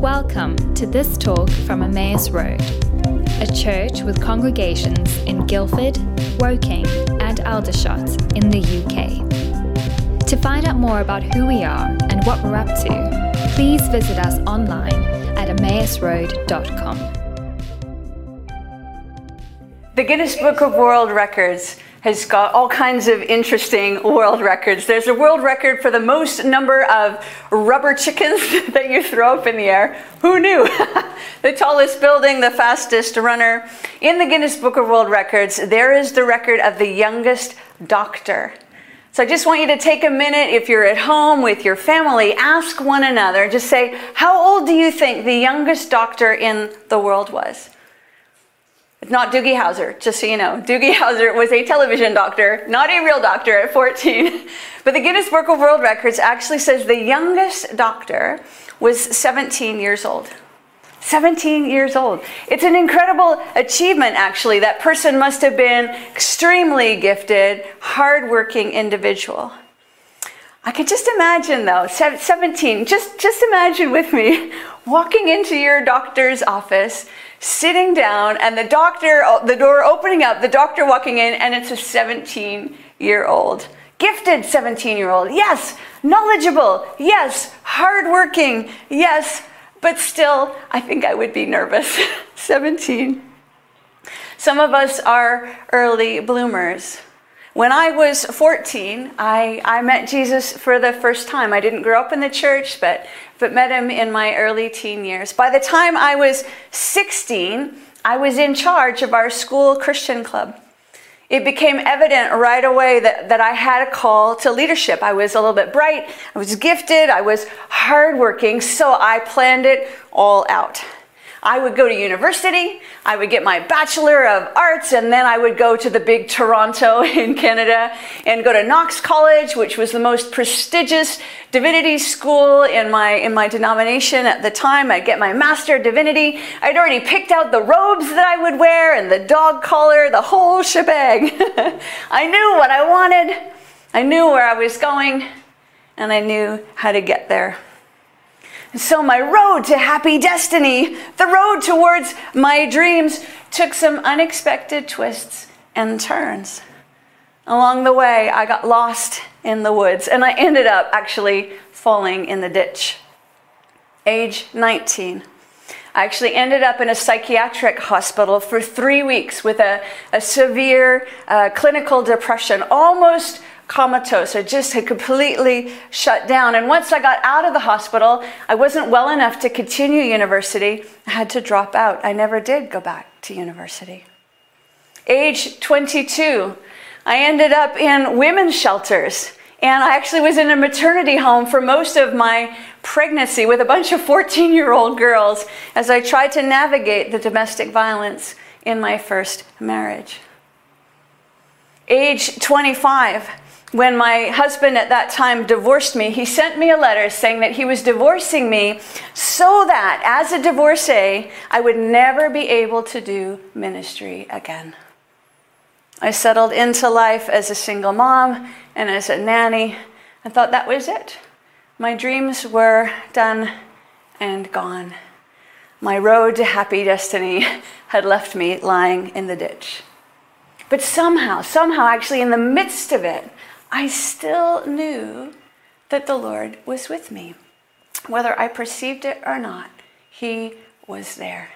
Welcome to this talk from Emmaus Road, a church with congregations in Guildford, Woking, and Aldershot in the UK. To find out more about who we are and what we're up to, please visit us online at emmausroad.com. The Guinness Book of World Records has got all kinds of interesting world records. There's a world record for the most number of rubber chickens that you throw up in the air. Who knew? the tallest building, the fastest runner. In the Guinness Book of World Records, there is the record of the youngest doctor. So I just want you to take a minute if you're at home with your family, ask one another, just say, How old do you think the youngest doctor in the world was? It's not Doogie Howser, just so you know. Doogie Howser was a television doctor, not a real doctor at 14. But the Guinness Book of World Records actually says the youngest doctor was 17 years old. 17 years old. It's an incredible achievement, actually. That person must have been extremely gifted, hardworking individual. I could just imagine, though, 17, just, just imagine with me walking into your doctor's office sitting down and the doctor, oh, the door opening up, the doctor walking in, and it's a 17 year old. Gifted 17 year old, yes. Knowledgeable, yes. Hardworking, yes. But still, I think I would be nervous. 17. Some of us are early bloomers. When I was 14, I, I met Jesus for the first time. I didn't grow up in the church, but but met him in my early teen years. By the time I was 16, I was in charge of our school Christian club. It became evident right away that, that I had a call to leadership. I was a little bit bright, I was gifted, I was hardworking, so I planned it all out. I would go to university, I would get my Bachelor of Arts, and then I would go to the big Toronto in Canada and go to Knox College, which was the most prestigious divinity school in my, in my denomination at the time. I'd get my Master of Divinity. I'd already picked out the robes that I would wear and the dog collar, the whole shebang. I knew what I wanted, I knew where I was going, and I knew how to get there. So my road to happy destiny, the road towards my dreams, took some unexpected twists and turns. Along the way, I got lost in the woods and I ended up actually falling in the ditch. Age 19. I actually ended up in a psychiatric hospital for three weeks with a, a severe uh, clinical depression, almost comatose. I just had completely shut down. And once I got out of the hospital, I wasn't well enough to continue university. I had to drop out. I never did go back to university. Age 22, I ended up in women's shelters. And I actually was in a maternity home for most of my pregnancy with a bunch of 14 year old girls as I tried to navigate the domestic violence in my first marriage. Age 25, when my husband at that time divorced me, he sent me a letter saying that he was divorcing me so that as a divorcee, I would never be able to do ministry again. I settled into life as a single mom and as a nanny. I thought that was it. My dreams were done and gone. My road to happy destiny had left me lying in the ditch. But somehow, somehow, actually, in the midst of it, I still knew that the Lord was with me. Whether I perceived it or not, He was there.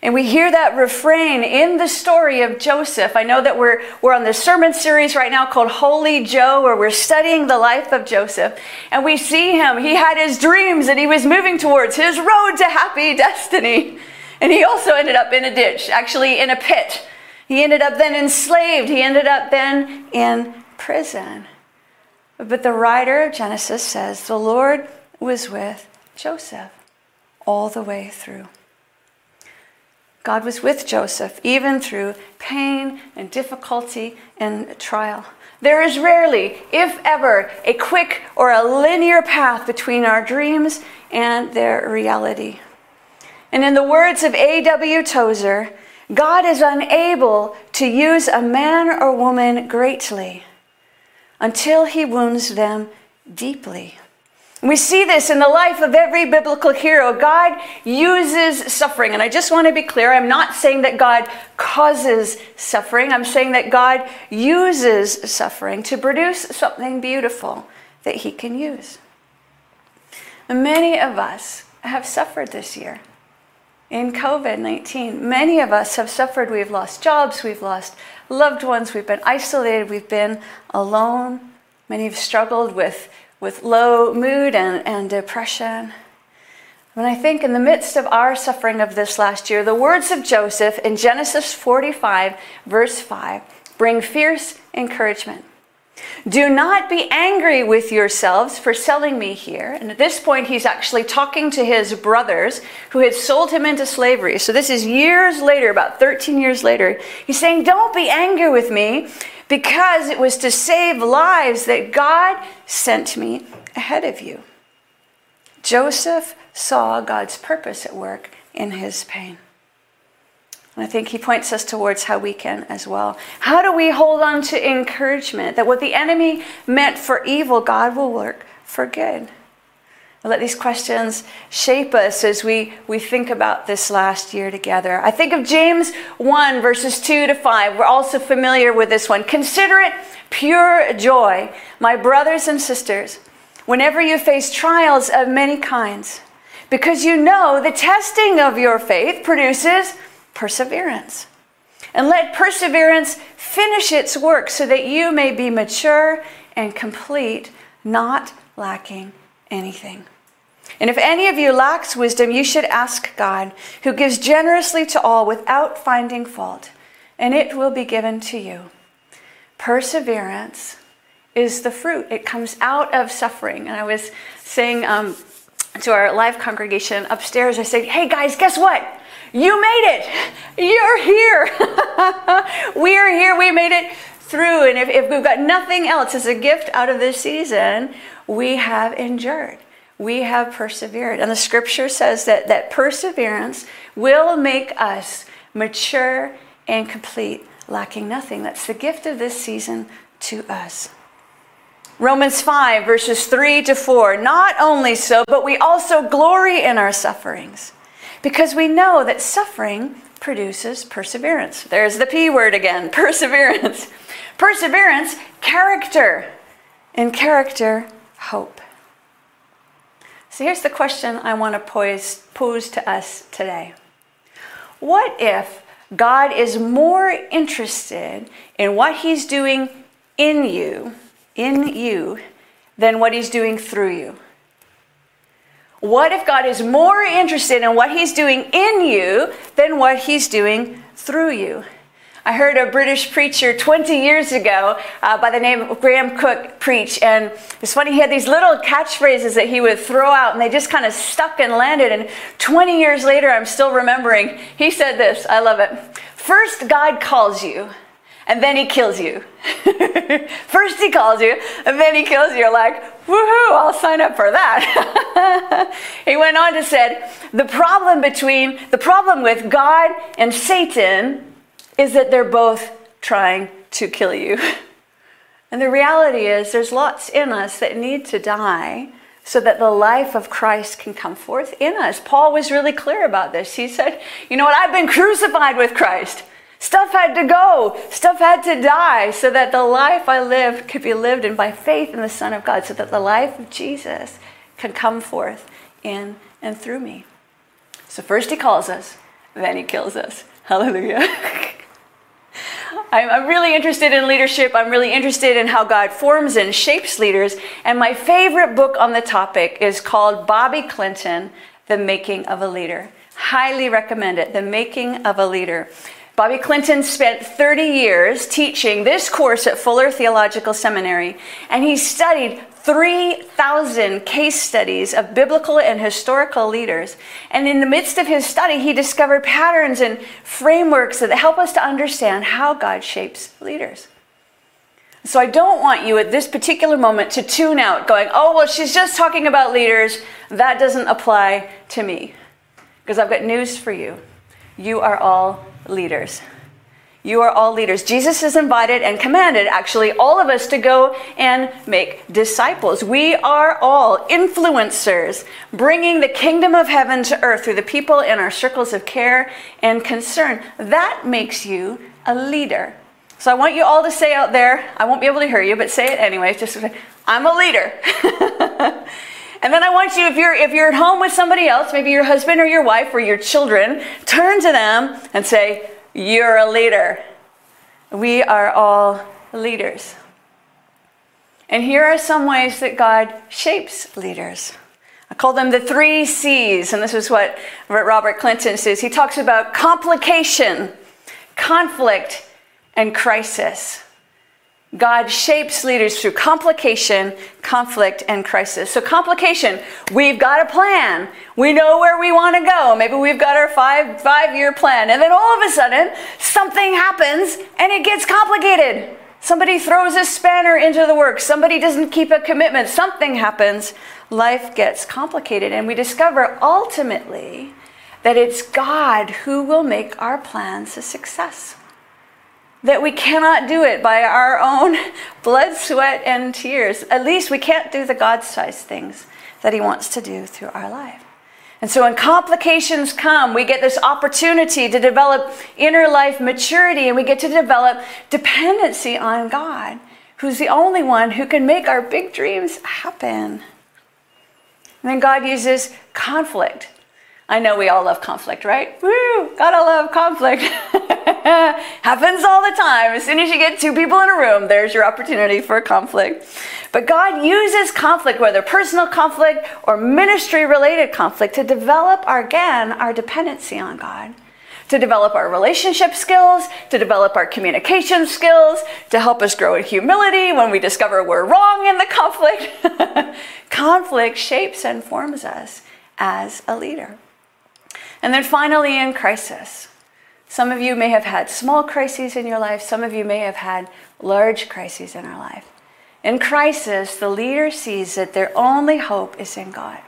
And we hear that refrain in the story of Joseph. I know that we're, we're on this sermon series right now called Holy Joe, where we're studying the life of Joseph. And we see him. He had his dreams and he was moving towards his road to happy destiny. And he also ended up in a ditch, actually in a pit. He ended up then enslaved. He ended up then in prison. But the writer of Genesis says the Lord was with Joseph all the way through. God was with Joseph even through pain and difficulty and trial. There is rarely, if ever, a quick or a linear path between our dreams and their reality. And in the words of A.W. Tozer, God is unable to use a man or woman greatly until he wounds them deeply. We see this in the life of every biblical hero. God uses suffering. And I just want to be clear I'm not saying that God causes suffering, I'm saying that God uses suffering to produce something beautiful that He can use. Many of us have suffered this year in COVID 19. Many of us have suffered. We've lost jobs, we've lost loved ones, we've been isolated, we've been alone. Many have struggled with with low mood and, and depression. When I think in the midst of our suffering of this last year, the words of Joseph in Genesis 45, verse 5, bring fierce encouragement. Do not be angry with yourselves for selling me here. And at this point, he's actually talking to his brothers who had sold him into slavery. So this is years later, about 13 years later. He's saying, Don't be angry with me because it was to save lives that God sent me ahead of you. Joseph saw God's purpose at work in his pain. And I think he points us towards how we can as well. How do we hold on to encouragement that what the enemy meant for evil, God will work for good? let these questions shape us as we, we think about this last year together. I think of James 1, verses 2 to 5. We're also familiar with this one. Consider it pure joy, my brothers and sisters, whenever you face trials of many kinds, because you know the testing of your faith produces perseverance. And let perseverance finish its work so that you may be mature and complete, not lacking anything. And if any of you lacks wisdom, you should ask God, who gives generously to all without finding fault, and it will be given to you. Perseverance is the fruit, it comes out of suffering. And I was saying um, to our live congregation upstairs, I said, Hey guys, guess what? You made it. You're here. we are here. We made it through. And if, if we've got nothing else as a gift out of this season, we have endured we have persevered. And the scripture says that, that perseverance will make us mature and complete, lacking nothing. That's the gift of this season to us. Romans 5, verses 3 to 4. Not only so, but we also glory in our sufferings because we know that suffering produces perseverance. There's the P word again perseverance. Perseverance, character, and character, hope. So here's the question I want to pose, pose to us today What if God is more interested in what He's doing in you, in you, than what He's doing through you? What if God is more interested in what He's doing in you than what He's doing through you? I heard a British preacher 20 years ago uh, by the name of Graham Cooke preach, and it's funny, he had these little catchphrases that he would throw out, and they just kind of stuck and landed. And 20 years later, I'm still remembering, he said this I love it. First, God calls you, and then he kills you. First, he calls you, and then he kills you. You're like, woohoo, I'll sign up for that. he went on to said, the problem between, the problem with God and Satan is that they're both trying to kill you. And the reality is, there's lots in us that need to die so that the life of Christ can come forth in us. Paul was really clear about this. He said, You know what? I've been crucified with Christ. Stuff had to go, stuff had to die so that the life I lived could be lived in by faith in the Son of God, so that the life of Jesus can come forth in and through me. So, first he calls us, then he kills us. Hallelujah. I'm really interested in leadership. I'm really interested in how God forms and shapes leaders. And my favorite book on the topic is called Bobby Clinton, The Making of a Leader. Highly recommend it, The Making of a Leader. Bobby Clinton spent 30 years teaching this course at Fuller Theological Seminary, and he studied 3,000 case studies of biblical and historical leaders. And in the midst of his study, he discovered patterns and frameworks that help us to understand how God shapes leaders. So I don't want you at this particular moment to tune out going, oh, well, she's just talking about leaders. That doesn't apply to me. Because I've got news for you. You are all leaders. You are all leaders. Jesus has invited and commanded, actually, all of us to go and make disciples. We are all influencers, bringing the kingdom of heaven to earth through the people in our circles of care and concern. That makes you a leader. So I want you all to say out there, I won't be able to hear you, but say it anyway. Just say, I'm a leader. and then I want you, if you're if you're at home with somebody else, maybe your husband or your wife or your children, turn to them and say, You're a leader. We are all leaders. And here are some ways that God shapes leaders. I call them the three C's, and this is what Robert Clinton says. He talks about complication, conflict, and crisis. God shapes leaders through complication, conflict, and crisis. So, complication, we've got a plan. We know where we want to go. Maybe we've got our five, five year plan. And then all of a sudden, something happens and it gets complicated. Somebody throws a spanner into the works. Somebody doesn't keep a commitment. Something happens. Life gets complicated. And we discover ultimately that it's God who will make our plans a success that we cannot do it by our own blood, sweat, and tears. At least we can't do the God sized things that He wants to do through our life. And so when complications come, we get this opportunity to develop inner life maturity and we get to develop dependency on God, who's the only one who can make our big dreams happen. And then God uses conflict. I know we all love conflict, right? Woo! Gotta love conflict. Happens all the time. As soon as you get two people in a room, there's your opportunity for conflict. But God uses conflict, whether personal conflict or ministry related conflict, to develop our, again our dependency on God, to develop our relationship skills, to develop our communication skills, to help us grow in humility when we discover we're wrong in the conflict. conflict shapes and forms us as a leader. And then finally, in crisis. Some of you may have had small crises in your life, some of you may have had large crises in our life. In crisis, the leader sees that their only hope is in God.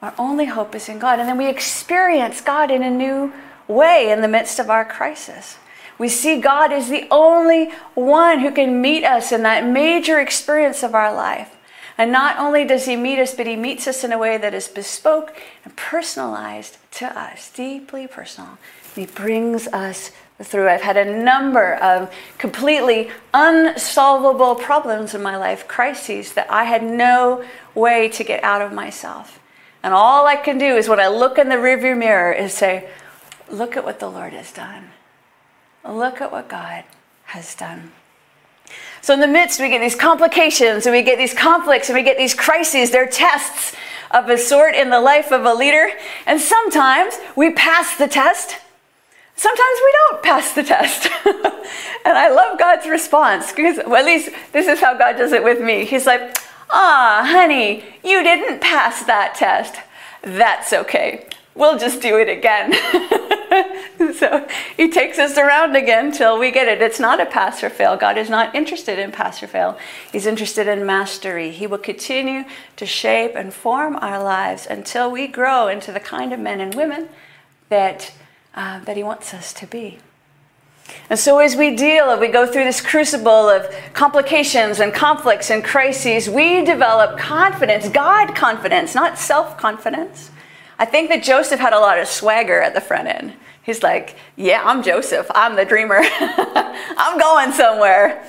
Our only hope is in God. And then we experience God in a new way in the midst of our crisis. We see God as the only one who can meet us in that major experience of our life. And not only does He meet us, but He meets us in a way that is bespoke and personalized to us, deeply personal. He brings us through. I've had a number of completely unsolvable problems in my life, crises that I had no way to get out of myself. And all I can do is when I look in the rearview mirror is say, look at what the Lord has done. Look at what God has done. So in the midst, we get these complications and we get these conflicts and we get these crises. They're tests of a sort in the life of a leader. And sometimes we pass the test. Sometimes we don't pass the test. and I love God's response because, well, at least this is how God does it with me. He's like, ah, honey, you didn't pass that test. That's okay. We'll just do it again. so he takes us around again till we get it. It's not a pass or fail. God is not interested in pass or fail. He's interested in mastery. He will continue to shape and form our lives until we grow into the kind of men and women that, uh, that he wants us to be. And so, as we deal, as we go through this crucible of complications and conflicts and crises, we develop confidence, God confidence, not self confidence. I think that Joseph had a lot of swagger at the front end. He's like, Yeah, I'm Joseph. I'm the dreamer. I'm going somewhere.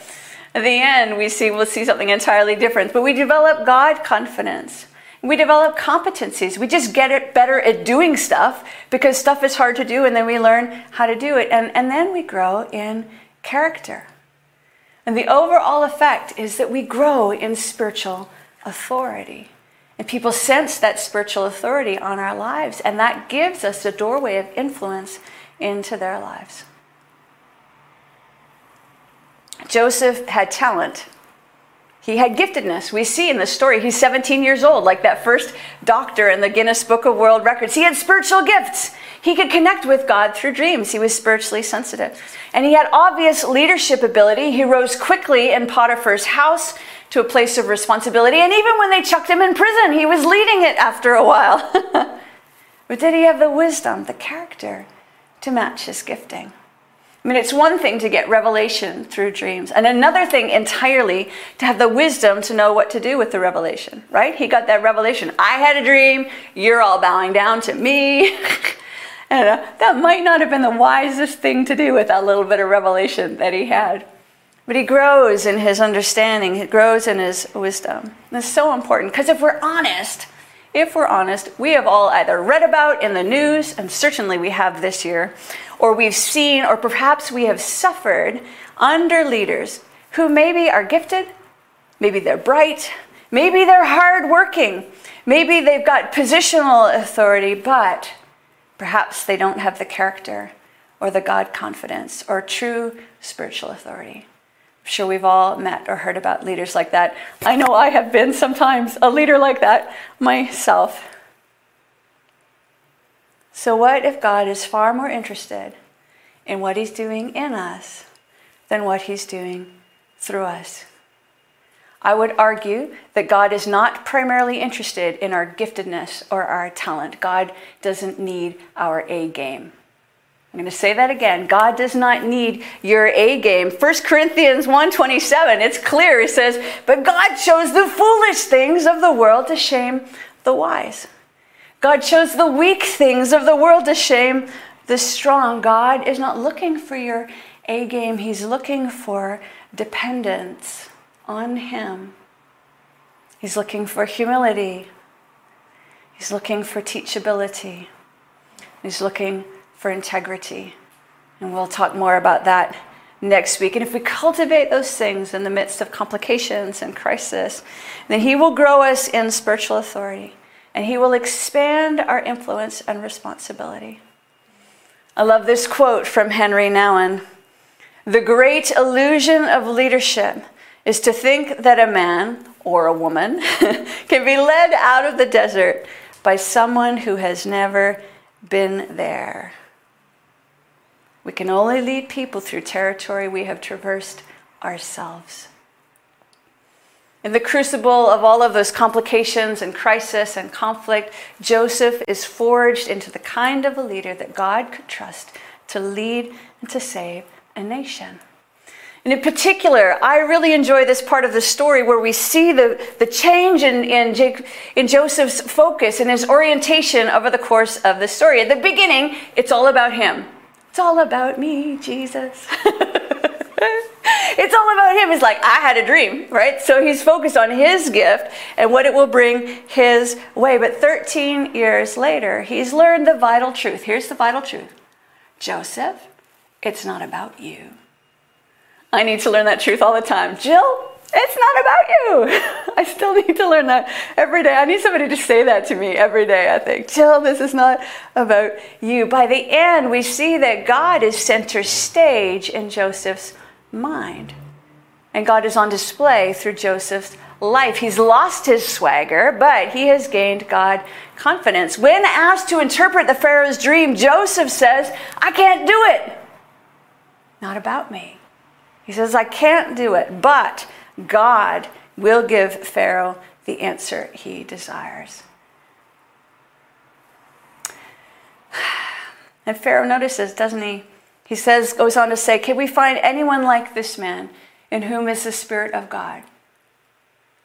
At the end, we see we'll see something entirely different. But we develop God confidence. We develop competencies. We just get it better at doing stuff because stuff is hard to do, and then we learn how to do it. And, and then we grow in character. And the overall effect is that we grow in spiritual authority. And people sense that spiritual authority on our lives, and that gives us a doorway of influence into their lives. Joseph had talent. He had giftedness. We see in the story, he's 17 years old, like that first doctor in the Guinness Book of World Records. He had spiritual gifts. He could connect with God through dreams. He was spiritually sensitive. And he had obvious leadership ability. He rose quickly in Potiphar's house to a place of responsibility. And even when they chucked him in prison, he was leading it after a while. but did he have the wisdom, the character to match his gifting? I mean, it's one thing to get revelation through dreams, and another thing entirely to have the wisdom to know what to do with the revelation, right? He got that revelation. I had a dream, you're all bowing down to me. and uh, that might not have been the wisest thing to do with that little bit of revelation that he had. But he grows in his understanding, he grows in his wisdom. And it's so important because if we're honest, if we're honest, we have all either read about in the news, and certainly we have this year, or we've seen, or perhaps we have suffered under leaders who maybe are gifted, maybe they're bright, maybe they're hardworking, maybe they've got positional authority, but perhaps they don't have the character or the God confidence or true spiritual authority. Sure we've all met or heard about leaders like that. I know I have been sometimes a leader like that myself. So, what if God is far more interested in what He's doing in us than what He's doing through us? I would argue that God is not primarily interested in our giftedness or our talent. God doesn't need our A game. I'm going to say that again. God does not need your A game. 1 Corinthians 1:27, it's clear. It says, "But God chose the foolish things of the world to shame the wise." God chose the weak things of the world to shame the strong. God is not looking for your A game, He's looking for dependence on Him. He's looking for humility. He's looking for teachability. He's looking for integrity. And we'll talk more about that next week. And if we cultivate those things in the midst of complications and crisis, then He will grow us in spiritual authority and He will expand our influence and responsibility. I love this quote from Henry Nouwen The great illusion of leadership is to think that a man or a woman can be led out of the desert by someone who has never been there. We can only lead people through territory we have traversed ourselves. In the crucible of all of those complications and crisis and conflict, Joseph is forged into the kind of a leader that God could trust to lead and to save a nation. And in particular, I really enjoy this part of the story where we see the, the change in, in, in Joseph's focus and his orientation over the course of the story. At the beginning, it's all about him. It's all about me, Jesus. it's all about him. It's like, I had a dream, right? So he's focused on his gift and what it will bring his way. But 13 years later, he's learned the vital truth. Here's the vital truth Joseph, it's not about you. I need to learn that truth all the time. Jill, it's not about you. I still need to learn that every day. I need somebody to say that to me every day, I think. Jill, this is not about you. By the end, we see that God is center stage in Joseph's mind. And God is on display through Joseph's life. He's lost his swagger, but he has gained God confidence. When asked to interpret the Pharaoh's dream, Joseph says, I can't do it. Not about me. He says, I can't do it, but God will give Pharaoh the answer he desires. And Pharaoh notices, doesn't he? He says, goes on to say, Can we find anyone like this man in whom is the Spirit of God?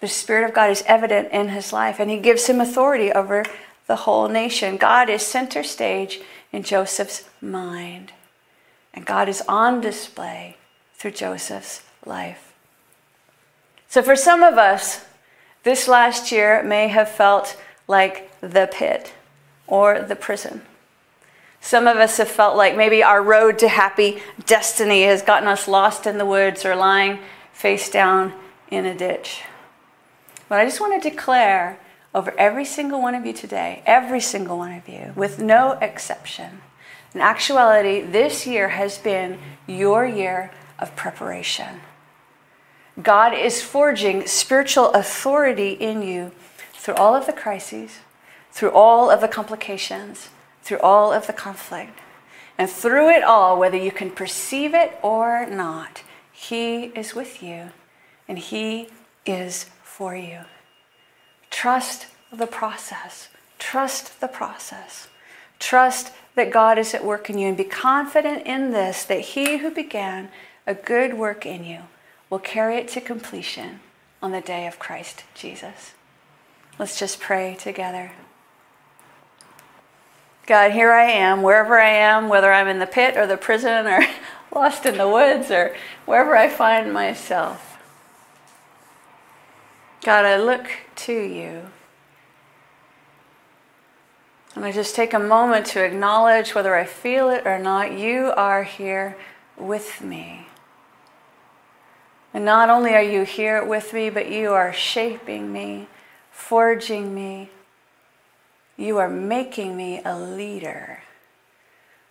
The Spirit of God is evident in his life, and he gives him authority over the whole nation. God is center stage in Joseph's mind, and God is on display through Joseph's life. So, for some of us, this last year may have felt like the pit or the prison. Some of us have felt like maybe our road to happy destiny has gotten us lost in the woods or lying face down in a ditch. But I just want to declare over every single one of you today, every single one of you, with no exception, in actuality, this year has been your year of preparation. God is forging spiritual authority in you through all of the crises, through all of the complications through all of the conflict. And through it all, whether you can perceive it or not, He is with you and He is for you. Trust the process. Trust the process. Trust that God is at work in you and be confident in this that he who began a good work in you will carry it to completion on the day of Christ Jesus. Let's just pray together. God, here I am, wherever I am, whether I'm in the pit or the prison or lost in the woods or wherever I find myself. God, I look to you. And I just take a moment to acknowledge whether I feel it or not, you are here with me. And not only are you here with me, but you are shaping me, forging me. You are making me a leader,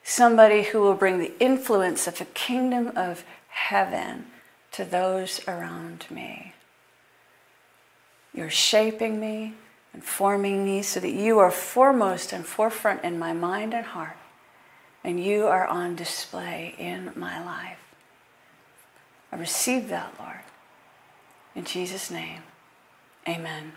somebody who will bring the influence of the kingdom of heaven to those around me. You're shaping me and forming me so that you are foremost and forefront in my mind and heart, and you are on display in my life. I receive that, Lord. In Jesus' name, amen.